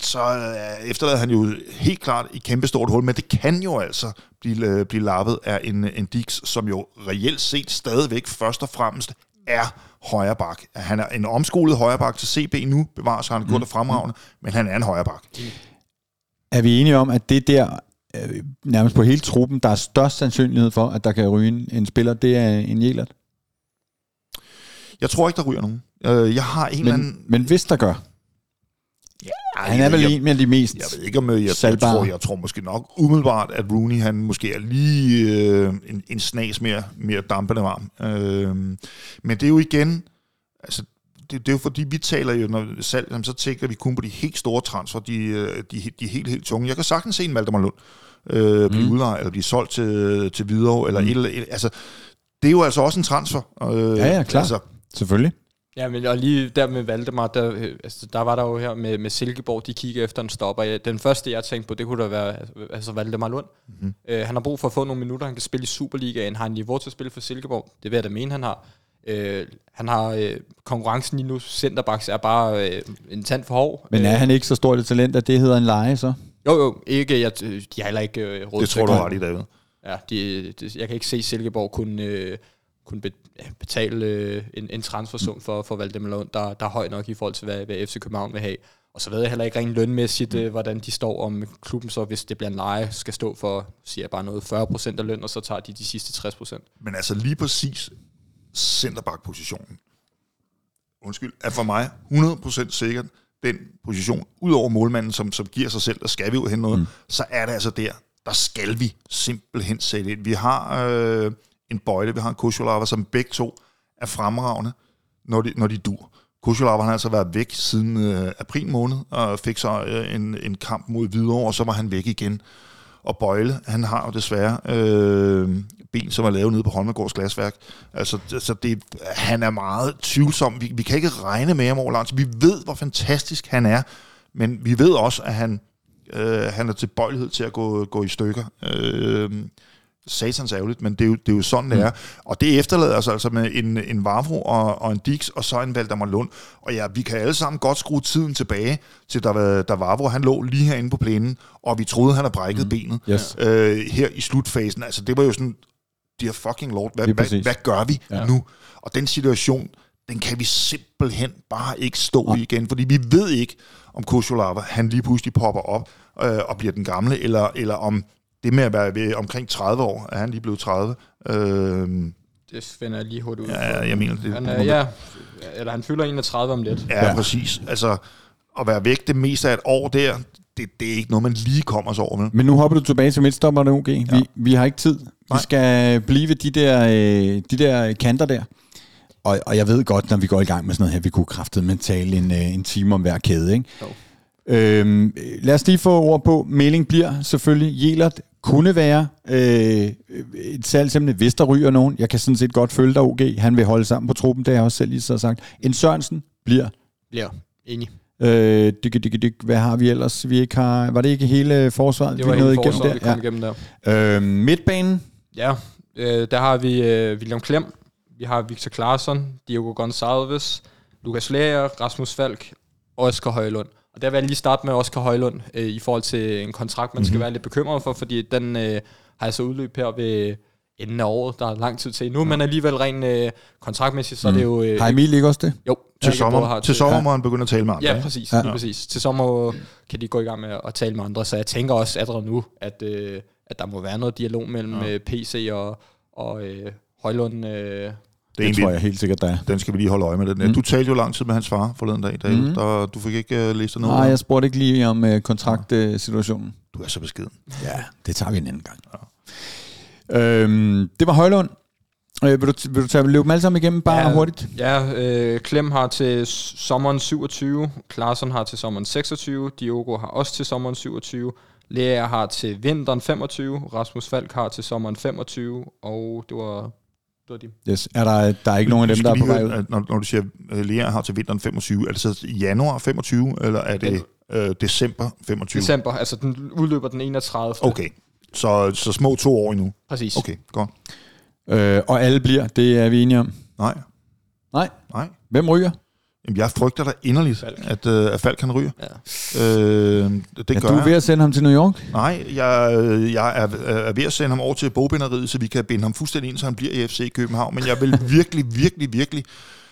så øh, efterlader han jo helt klart et kæmpe stort hul, men det kan jo altså blive, øh, blive lappet af en, en Dix, som jo reelt set stadigvæk først og fremmest er højreback. Han er en omskolet højreback til CB nu, bevares har han gjort det fremragende, men han er en højreback. Er vi enige om, at det der, øh, nærmest på hele truppen, der er størst sandsynlighed for, at der kan ryge en, en spiller, det er en Jelert? Jeg tror ikke, der ryger nogen. Øh, Jeg har en eller anden... Men, men hvis der gør, Ej, han er vel jeg, en af de mest Jeg ved ikke, om jeg, jeg, salgbare. tror, jeg tror måske nok umiddelbart, at Rooney han måske er lige øh, en, en snas mere, mere dampende varm. Øh, men det er jo igen, altså det, det er jo fordi, vi taler jo, når salg, så tænker vi kun på de helt store transfer, de, øh, de, de helt, helt tunge. Jeg kan sagtens se en Valdemar Lund øh, blive mm. udlejet, eller blive solgt til, til Hvidovre, eller mm. et, eller et, altså, det er jo altså også en transfer. Øh, Ja, ja, klart. Altså, selvfølgelig. Ja, men og lige der med Valdemar, der, øh, altså, der var der jo her med, med Silkeborg, de kigger efter en stopper. Ja, Den første, jeg tænkte på, det kunne da være altså Valdemar Lund. Mm-hmm. Øh, han har brug for at få nogle minutter, han kan spille i Superligaen, har han niveau til at spille for Silkeborg. Det vil jeg da mene, han har. Øh, han har øh, konkurrencen lige nu, centerbacks er bare øh, en tand for hård. Men er øh, han ikke så stort et talent, at det hedder en leje så? Jo, jo, ikke, jeg, de har heller ikke øh, råd det tror du har ret i, David. Ja, de, de, jeg kan ikke se Silkeborg kunne, øh, kunne be, ja, betale øh, en, en transfersum for, for Valdemar Lund, der, der er høj nok i forhold til, hvad, hvad FC København vil have. Og så ved jeg heller ikke rent lønmæssigt, øh, hvordan de står om klubben, så hvis det bliver en leje, skal stå for, siger jeg bare noget, 40% af løn, og så tager de de sidste 60%. Men altså lige præcis centerback-positionen, undskyld, er for mig 100% sikkert den position, udover målmanden, som, som giver sig selv, der skal vi jo hen noget, mm. så er det altså der, der skal vi simpelthen sætte ind. Vi har øh, en Bøjle, vi har en Kusjolava, som begge to er fremragende, når de, når de dur. Kusjolava har altså været væk siden øh, april måned, og fik så øh, en, en kamp mod Hvidovre, og så var han væk igen. Og Bøjle, han har jo desværre øh, ben, som er lavet nede på Holmegårds glasværk. Altså, så det, han er meget tvivlsom. Vi, vi kan ikke regne med ham over lang tid. Vi ved, hvor fantastisk han er, men vi ved også, at han, øh, han er tilbøjelighed til at gå, gå i stykker. Øh, satans ærgerligt, men det er jo, det er jo sådan, det er. Og det efterlader os altså med en, en Vavro og, og en Dix, og så en Valdemar Lund. Og ja, vi kan alle sammen godt skrue tiden tilbage til, da, da Vavro han lå lige herinde på plænen, og vi troede, han havde brækket mm. benet Yes. øh, her i slutfasen. Altså, det var jo sådan, dear fucking lord, hvad, hvad, hvad gør vi Ja. ja. nu? Og den situation, den kan vi simpelthen bare ikke stå i igen, fordi vi ved ikke, om Kosholava, han lige pludselig popper op øh, og bliver den gamle, eller, eller om det med at være ved omkring 30 år, er han lige blevet 30. Øh, Det finder jeg lige hurtigt ud. ja, jeg mener, det, Han, er, ja, eller han fylder 31 om lidt. Ja, Ja. præcis. Altså, at være væk det meste af et år der, det, det er ikke noget, man lige kommer sig over med. Men nu hopper du tilbage til midtstopperne, OG. Vi, Ja. vi har ikke tid. Vi Nej. skal blive ved de der, øh, de der kanter der. Og, og jeg ved godt, når vi går i gang med sådan noget her, vi kunne kraftet med tale en, øh, en time om hver kæde. Ikke? Jo. Øhm, lad os lige få ord på. Melding bliver selvfølgelig, Jelert kunne være øh, et salgsemne, hvis der ryger nogen. Jeg kan sådan set godt følge dig, OG. Han vil holde sammen på truppen, det har jeg også selv lige så sagt. En Sørensen bliver. Bliver enig. Øh, dyk, dyk, dyk, hvad har vi ellers? Vi ikke har, var det ikke hele forsvaret, Det var vi hele igennem forsvaret, vi der? kom igennem der. Ja. Øh, midtbanen, Ja, øh, der har vi øh, William Klem, vi har Victor Claesson, Diego Gonçalves, Lukas Lager, Rasmus Falk og Oscar Højlund. Og der vil jeg lige starte med Oscar Højlund øh, i forhold til en kontrakt, man mm-hmm. skal være lidt bekymret for, fordi den øh, har altså udløb her ved enden af året. Der er lang tid til nu, men alligevel rent øh, kontraktmæssigt, så mm. er det jo... Øh, har Emil ikke også det? jo, Til både sommer, har til sommer må han begynde at tale med andre. Ja, præcis. Ja. Ja. præcis. Til sommer kan de gå i gang med at tale med andre, så jeg tænker også allerede nu, at, øh, at der må være noget dialog mellem ja. PC og, og øh, Højlund. Øh, Det er Det egentlig, tror jeg helt sikkert, der er. den skal vi lige holde øje med. Den. Mm. Du talte jo lang tid med hans far forleden dag, David. Mm. Der, du fik ikke uh, læst dig noget? Nej, jeg spurgte ikke lige om uh, kontraktsituationen. Du er så beskeden. Ja, det tager vi en anden gang. Øhm, det var Højlund. Øh, vil, du, vil du tage løbe dem alle sammen igennem bare ja. Ja. hurtigt? ja, øh, Klem har til sommeren 27, Klaarsson har til sommeren 26, Diogo har også til sommeren 27, Lea har til vinteren 25, Rasmus Falk har til sommeren 25, og det var, det var de. Yes. Er der, der er ikke nogen af dem, der er på vej ud? Når, når du siger, at Lea har til vinteren 25, er det så januar 25, eller er det øh, december 25? December, altså den udløber den 31. Okay, så, så små to år endnu. Præcis. Okay, godt. Øh, og alle bliver, det er vi enige om. Nej, Nej. nej. Hvem ryger? Jamen, jeg frygter da inderligt, Falk. at, øh, at Falk kan ryge. Ja. Øh, det Ja, gør du er jeg. ved at sende ham til New York? Nej, jeg, øh, jeg er, er ved at sende ham over til bogbinderiet, så vi kan binde ham fuldstændig ind, så han bliver i FC København. Men jeg vil virkelig, virkelig, virkelig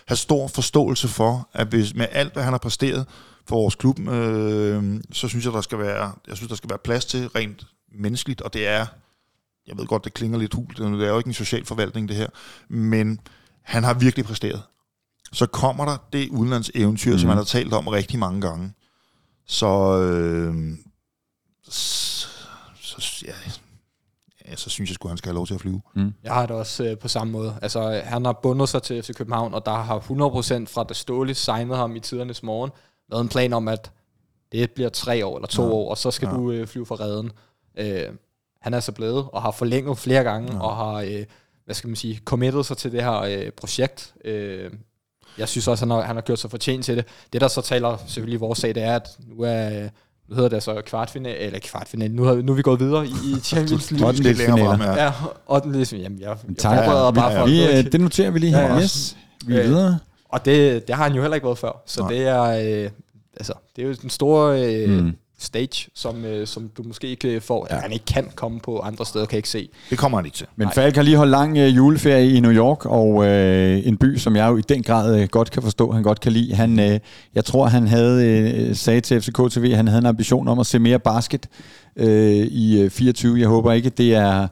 have stor forståelse for, at hvis med alt, hvad han har præsteret for vores klub, øh, så synes jeg, der skal være, jeg synes, der skal være plads til rent menneskeligt, og det er, jeg ved godt, det klinger lidt hult, det er jo ikke en social forvaltning, det her, men han har virkelig præsteret. Så kommer der det udenlandseventyr, mm. som Mhm. han har talt om rigtig mange gange. Så, øh, så, så, ja, ja, så synes jeg sgu, han skal have lov til at flyve. Jeg har det også øh, på samme måde. Altså, han har bundet sig til FC København, og der har 100% fra da Ståle signet ham i tidernes morgen, været en plan om, at det bliver tre år eller to Ja. år, og så skal Ja. du øh, flyve fra redden. Øh, han er så blevet, og har forlænget flere gange, Ja. og har, øh, hvad skal man sige, committed sig til det her øh, projekt. Øh, jeg synes også, han har, han har gjort sig fortjent til det. Det, der så taler selvfølgelig i vores sag, det er, at nu er... Nu hedder det altså kvartfinale, eller kvartfinale, nu, har, nu er vi gået videre i, i Champions League. Ottende- Lidt længere frem, finaler. ja. Ja, og den ligesom, jamen jeg, jeg Tak. forbereder bare vi, for vi, øh, det noterer vi lige her. Ja. Yes. Vi er Øh, videre. Og det, det har han jo heller ikke været før. Så. Nej. det er øh, altså, det er jo den store øh, Mm. Stage, som, øh, som du måske ikke får, Ja. han ikke kan komme på andre steder, kan jeg ikke se. Det kommer han ikke til. Men Nej. Falk har lige holdt lang øh, juleferie i New York, og øh, en by, som jeg jo i den grad øh, godt kan forstå, han godt kan lide. Han, øh, jeg tror, han havde øh, sagde til FCK TV, han havde en ambition om at se mere basket øh, i øh, 24. Jeg håber ikke, det er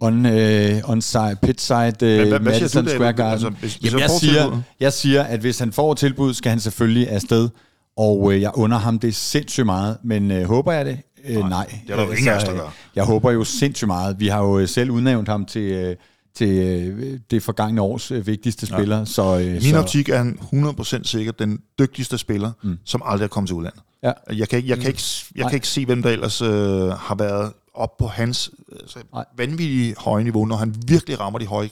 on, øh, on side, pit side, øh, hvad, hvad siger Madison du, Square? Garden. Altså, hvis, hvis Jamen, jeg siger, jeg siger, at hvis han får tilbud, skal han selvfølgelig afsted. Og øh, jeg under ham det sindssygt meget, men øh, håber jeg det? Øh, nej, nej. det er der jo ingen af os, der gør. Jeg håber jo sindssygt meget. Vi har jo øh, selv udnævnt ham til, øh, til øh, det forgangne års øh, vigtigste spiller. Så, øh, min så, optik er han 100% sikkert den dygtigste spiller, mm. som aldrig er kommet til udlandet. Ja. Jeg kan ikke, jeg kan ikke, jeg Nej. kan ikke se, hvem der ellers øh, har været op på hans altså, vanvittige høje niveau, når han virkelig rammer de høje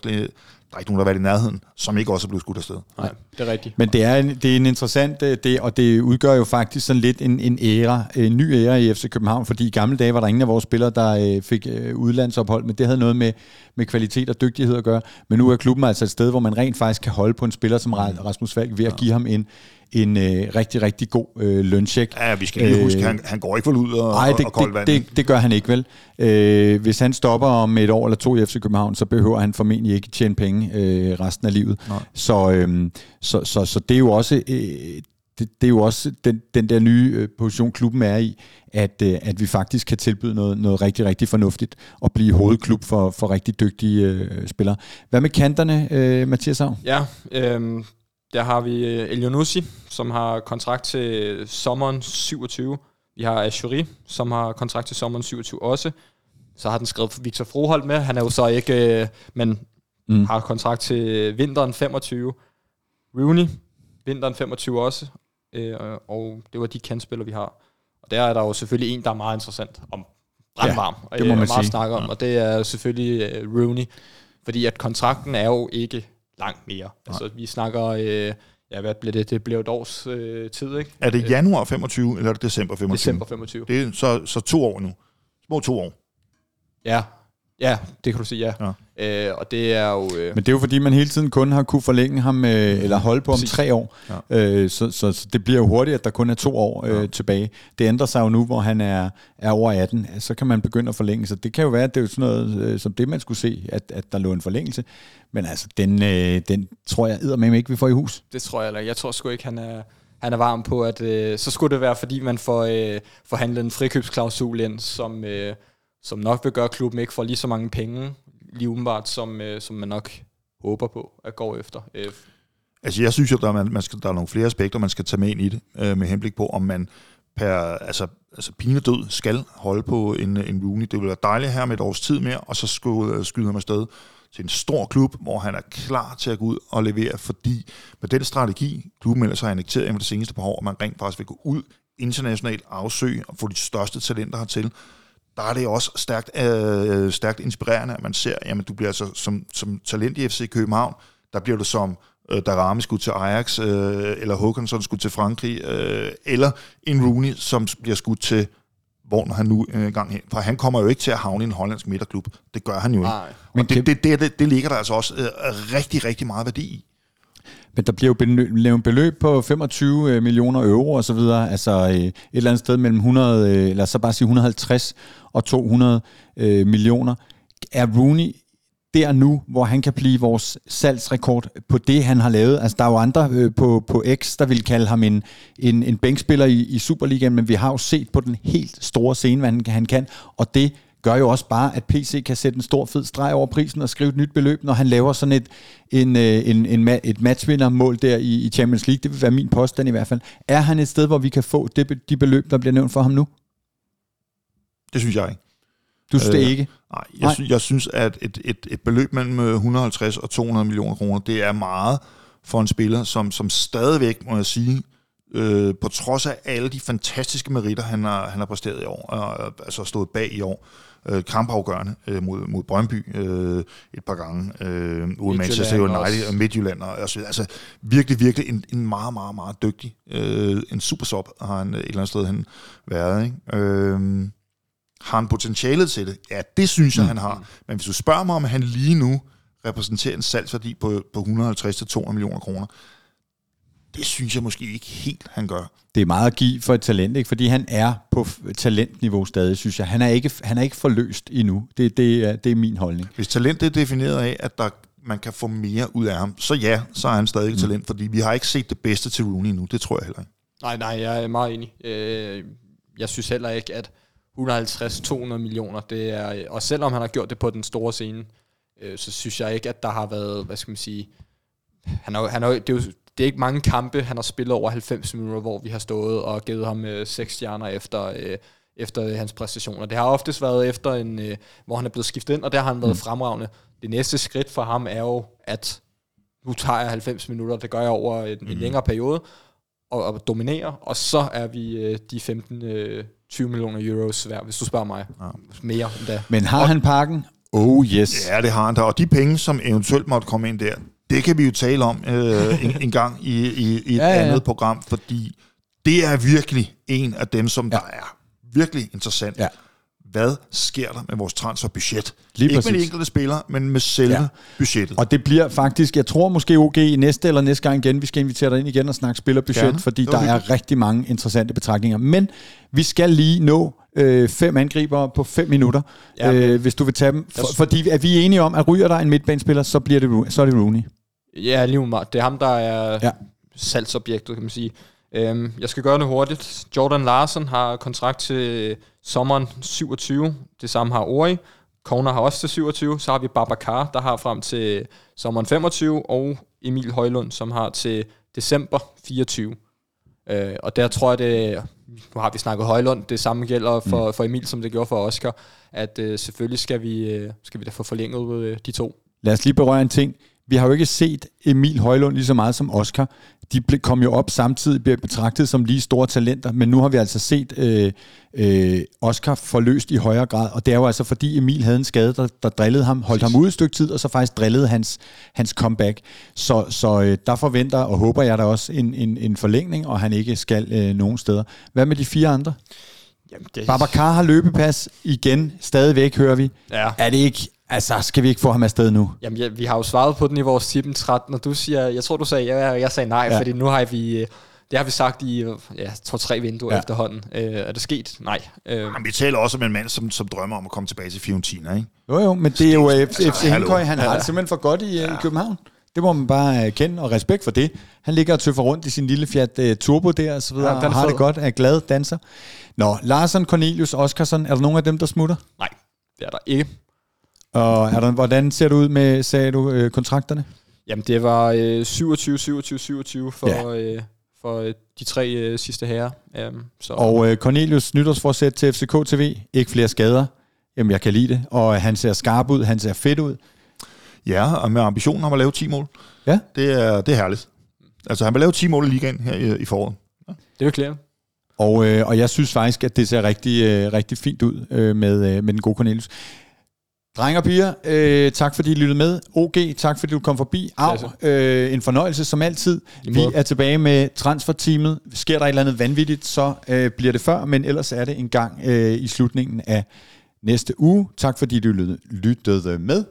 der er ikke nogen, der har været i nærheden, som ikke også er blevet skudt afsted. Nej, det er rigtigt. Men det er en, det er en interessant, øh, det, og det udgør jo faktisk sådan lidt en, en æra, en ny æra i FC København, fordi i gamle dage var der ingen af vores spillere, der øh, fik øh, udlandsophold, men det havde noget med, med kvalitet og dygtighed at gøre. Men nu er klubben altså et sted, hvor man rent faktisk kan holde på en spiller som Rasmus Falk ved at give ham en, en øh, rigtig, rigtig god øh, løncheck. Ja, vi skal lige huske, øh, han, han går ikke vel ud og, nej, det, og koldt det, det, det gør han ikke vel. Øh, hvis han stopper om et år eller to i FC København, så behøver han formentlig ikke tjene penge øh, resten af livet. Så, øh, så, så, så det er jo også... Øh, det, det er jo også den, den der nye øh, position, klubben er i, at, øh, at vi faktisk kan tilbyde noget, noget rigtig, rigtig fornuftigt og blive hovedklub for, for rigtig dygtige øh, spillere. Hvad med kanterne, øh, Mathias Hav? Ja, øh, der har vi øh, Elionussi, som har kontrakt til sommeren 27. Vi har Ashuri, som har kontrakt til sommeren 27 også. Så har den skrevet Victor Froholt med. Han er jo så ikke, øh, men mm. har kontrakt til vinteren 25. Rooney, vinteren 25 også. Øh, og det var de kendspillere, vi har. Og der er der jo selvfølgelig en, der er meget interessant om brandvarm. Ja, det må man meget sige. snakke om, ja. og det er selvfølgelig Rooney. Fordi at kontrakten er jo ikke langt mere. Nej. Altså, vi snakker, øh, ja, hvad bliver det? Det bliver et års øh, tid, ikke? Er det januar 25, eller er det december 25? December 25. Det er så, så to år nu. Små to år. Ja, ja, det kan du sige, ja. ja. Øh, og det er jo... Øh, Men det er jo fordi, man hele tiden kun har kunne forlænge ham, øh, eller holde på om tre år. Ja. Øh, så, så, så det bliver jo hurtigt, at der kun er to år øh, ja. tilbage. Det ændrer sig jo nu, hvor han er, er over 18. Så kan man begynde at forlænge. Så det kan jo være, at det er jo sådan noget, øh, som det man skulle se, at, at der lå en forlængelse. Men altså, den, øh, den tror jeg med ikke, vi får i hus. Det tror jeg, eller jeg tror sgu ikke, han er, han er varm på, at øh, så skulle det være, fordi man får øh, forhandlet en frikøbsklausul ind, som, øh, som nok vil gøre, at klubben ikke får lige så mange penge lige umiddelbart, som, øh, som man nok håber på at gå efter. Øh. Altså jeg synes jo, der er, man, man skal, der er nogle flere aspekter, man skal tage med ind i det, øh, med henblik på, om man per altså, altså død skal holde på en, en Rooney. Det vil være dejligt her med et års tid mere, og så skulle, øh, skyde man afsted til en stor klub, hvor han er klar til at gå ud og levere, fordi med den strategi, klubben ellers har annekteret inden det seneste par år, at man rent faktisk vil gå ud internationalt, afsøge og få de største talenter hertil, der er det også stærkt, øh, stærkt inspirerende, at man ser, jamen du bliver altså som, som talent i FC København, der bliver du som øh, Darami skulle til Ajax, øh, eller Håkansson skulle til Frankrig, øh, eller en Rooney, som bliver skudt til hvor han nu øh, gang hen. For han kommer jo ikke til at havne i en hollandsk midterklub. Det gør han jo ikke. Nej. Men det, det, det, det, det ligger der altså også øh, rigtig, rigtig meget værdi i. Men der bliver jo lavet beløb på 25 øh, millioner euro og så videre, altså øh, et eller andet sted mellem 100, øh, lad eller så bare sige 150 og 200 millioner. Er Rooney der nu, hvor han kan blive vores salgsrekord på det, han har lavet. Altså, der er jo andre øh, på, på X, der vil kalde ham en, en, en bænkspiller i, i Superligaen, men vi har jo set på den helt store scene, hvad han, han kan, og det gør jo også bare, at PC kan sætte en stor fed streg over prisen og skrive et nyt beløb, når han laver sådan et, en, øh, en, en, et matchvindermål der i, i Champions League. Det vil være min påstand i hvert fald. Er han et sted, hvor vi kan få det, de beløb, der bliver nævnt for ham nu? Det synes jeg ikke. Du synes øh, det ikke? Nej, jeg, nej. Synes, jeg synes, at et, et, et beløb mellem 150 og 200 millioner kroner, det er meget for en spiller, som, som stadigvæk, må jeg sige, øh, på trods af alle de fantastiske meritter, han har, han har præsteret i år, og, altså stået bag i år, øh, kampafgørende øh, mod, mod Brøndby øh, et par gange, øh, ude Manchester United og Midtjylland, og så altså virkelig, virkelig en, en meget, meget, meget dygtig, øh, en super sop har han et eller andet sted hen været, ikke? Øh, har han potentialet til det? Ja, det synes jeg, mm. han har. Men hvis du spørger mig, om han lige nu repræsenterer en salgsværdi på, på 150-200 millioner kroner, det synes jeg måske ikke helt, han gør. Det er meget at give for et talent, ikke? fordi han er på talentniveau stadig, synes jeg. Han er ikke, han er ikke forløst endnu. Det, det, er, det er min holdning. Hvis talent er defineret af, at der, man kan få mere ud af ham, så ja, så er han stadig mm. talent, fordi vi har ikke set det bedste til Rooney nu. Det tror jeg heller ikke. Nej, nej, jeg er meget enig. Øh, jeg synes heller ikke, at 150-200 millioner, det er, og selvom han har gjort det på den store scene, øh, så synes jeg ikke, at der har været, hvad skal man sige, han har, han har, det, er jo, det er ikke mange kampe, han har spillet over 90 minutter, hvor vi har stået og givet ham øh, 6 stjerner efter, øh, efter hans præstationer. Det har oftest været efter, en, øh, hvor han er blevet skiftet ind, og der har han været mm. fremragende. Det næste skridt for ham er jo, at nu tager jeg 90 minutter, det gør jeg over en, mm. en længere periode, og, og dominerer, og så er vi øh, de 15... Øh, 20 millioner euros værd, hvis du spørger mig. Ja. Mere end da. Men har han pakken? Oh yes. Ja, det har han da. Og de penge, som eventuelt måtte komme ind der, det kan vi jo tale om øh, en, en gang i, i, i et ja, ja, ja. andet program, fordi det er virkelig en af dem, som ja. der er virkelig interessant. Ja. Hvad sker der med vores transferbudget? Lige Ikke præcis. med de enkelte spillere, men med selve ja. budgettet. Og det bliver faktisk, jeg tror måske OG næste eller næste gang igen, vi skal invitere dig ind igen og snakke spillerbudget, Gerne. fordi der er rigtig mange interessante betragtninger. Men vi skal lige nå øh, fem angriber på fem minutter, ja, øh, hvis du vil tage dem. For, fordi er vi enige om, at ryger der en midtbanespiller, så, bliver det, så er det Rooney. Ja, lige meget. Det er ham, der er ja. salgsobjektet, kan man sige. Øhm, jeg skal gøre det hurtigt. Jordan Larsen har kontrakt til sommeren 27. Det samme har Ori. Kona har også til 27. Så har vi Babacar, der har frem til sommeren 25. Og Emil Højlund, som har til december 24. Øh, og der tror jeg, det, nu har vi snakket Højlund, det samme gælder for, mm. for Emil, som det gjorde for Oscar, at øh, selvfølgelig skal vi, øh, skal vi da få forlænget øh, de to. Lad os lige berøre en ting. Vi har jo ikke set Emil Højlund lige så meget som Oscar. De kom jo op samtidig, bliver betragtet som lige store talenter, men nu har vi altså set øh, øh, Oscar forløst i højere grad, og det er jo altså fordi Emil havde en skade, der, der drillede ham, holdt ham ude et stykke tid, og så faktisk drillede hans, hans comeback. Så, så øh, der forventer og håber jeg da også en, en, en forlængning, og han ikke skal øh, nogen steder. Hvad med de fire andre? Jamen, det... Babacar har løbepas igen, stadigvæk hører vi. Ja. Er det ikke Altså, skal vi ikke få ham afsted nu? Jamen, ja, vi har jo svaret på den i vores tippen 13, og du siger, jeg tror, du sagde ja, jeg sagde nej, ja. fordi nu har vi, øh, det har vi sagt i, ja, tror tre vinduer ja. efterhånden. Øh, er det sket? Nej. Øh. Jamen, vi taler også om en mand, som, som drømmer om at komme tilbage til Fiorentina, ikke? Jo, jo, men det er jo FC altså, Hinkøj, han har det simpelthen for godt i, ja. i København. Det må man bare kende, og respekt for det. Han ligger og tøffer rundt i sin lille Fiat uh, Turbo der, og så videre, ja, og har det godt, er glad danser. Nå, Larsen, Cornelius, Oskarsson, er der nogen af dem, der smutter? Nej, det er der ikke. Og er der, hvordan ser det ud med, sagde du, øh, kontrakterne? Jamen, det var øh, 27, 27, 27 for, ja. øh, for øh, de tre øh, sidste herrer. Um, så. Og øh, Cornelius nytårsforsæt til FCK TV, ikke flere skader. Jamen, jeg kan lide det. Og han ser skarp ud, han ser fedt ud. Ja, og med ambitionen om at lave 10 mål. Ja. Det er, det er herligt. Altså, han vil lave 10 mål i ligaen her i, i foråret. Ja. Det er klart. Og, øh, og jeg synes faktisk, at det ser rigtig, øh, rigtig fint ud øh, med, øh, med den gode Cornelius. Drenge og piger, øh, tak fordi I lyttede med. OG, tak fordi du kom forbi. Av, øh, en fornøjelse som altid. Vi er tilbage med transferteamet. Sker der et eller andet vanvittigt, så øh, bliver det før, men ellers er det en gang øh, i slutningen af næste uge. Tak fordi du lyttede med.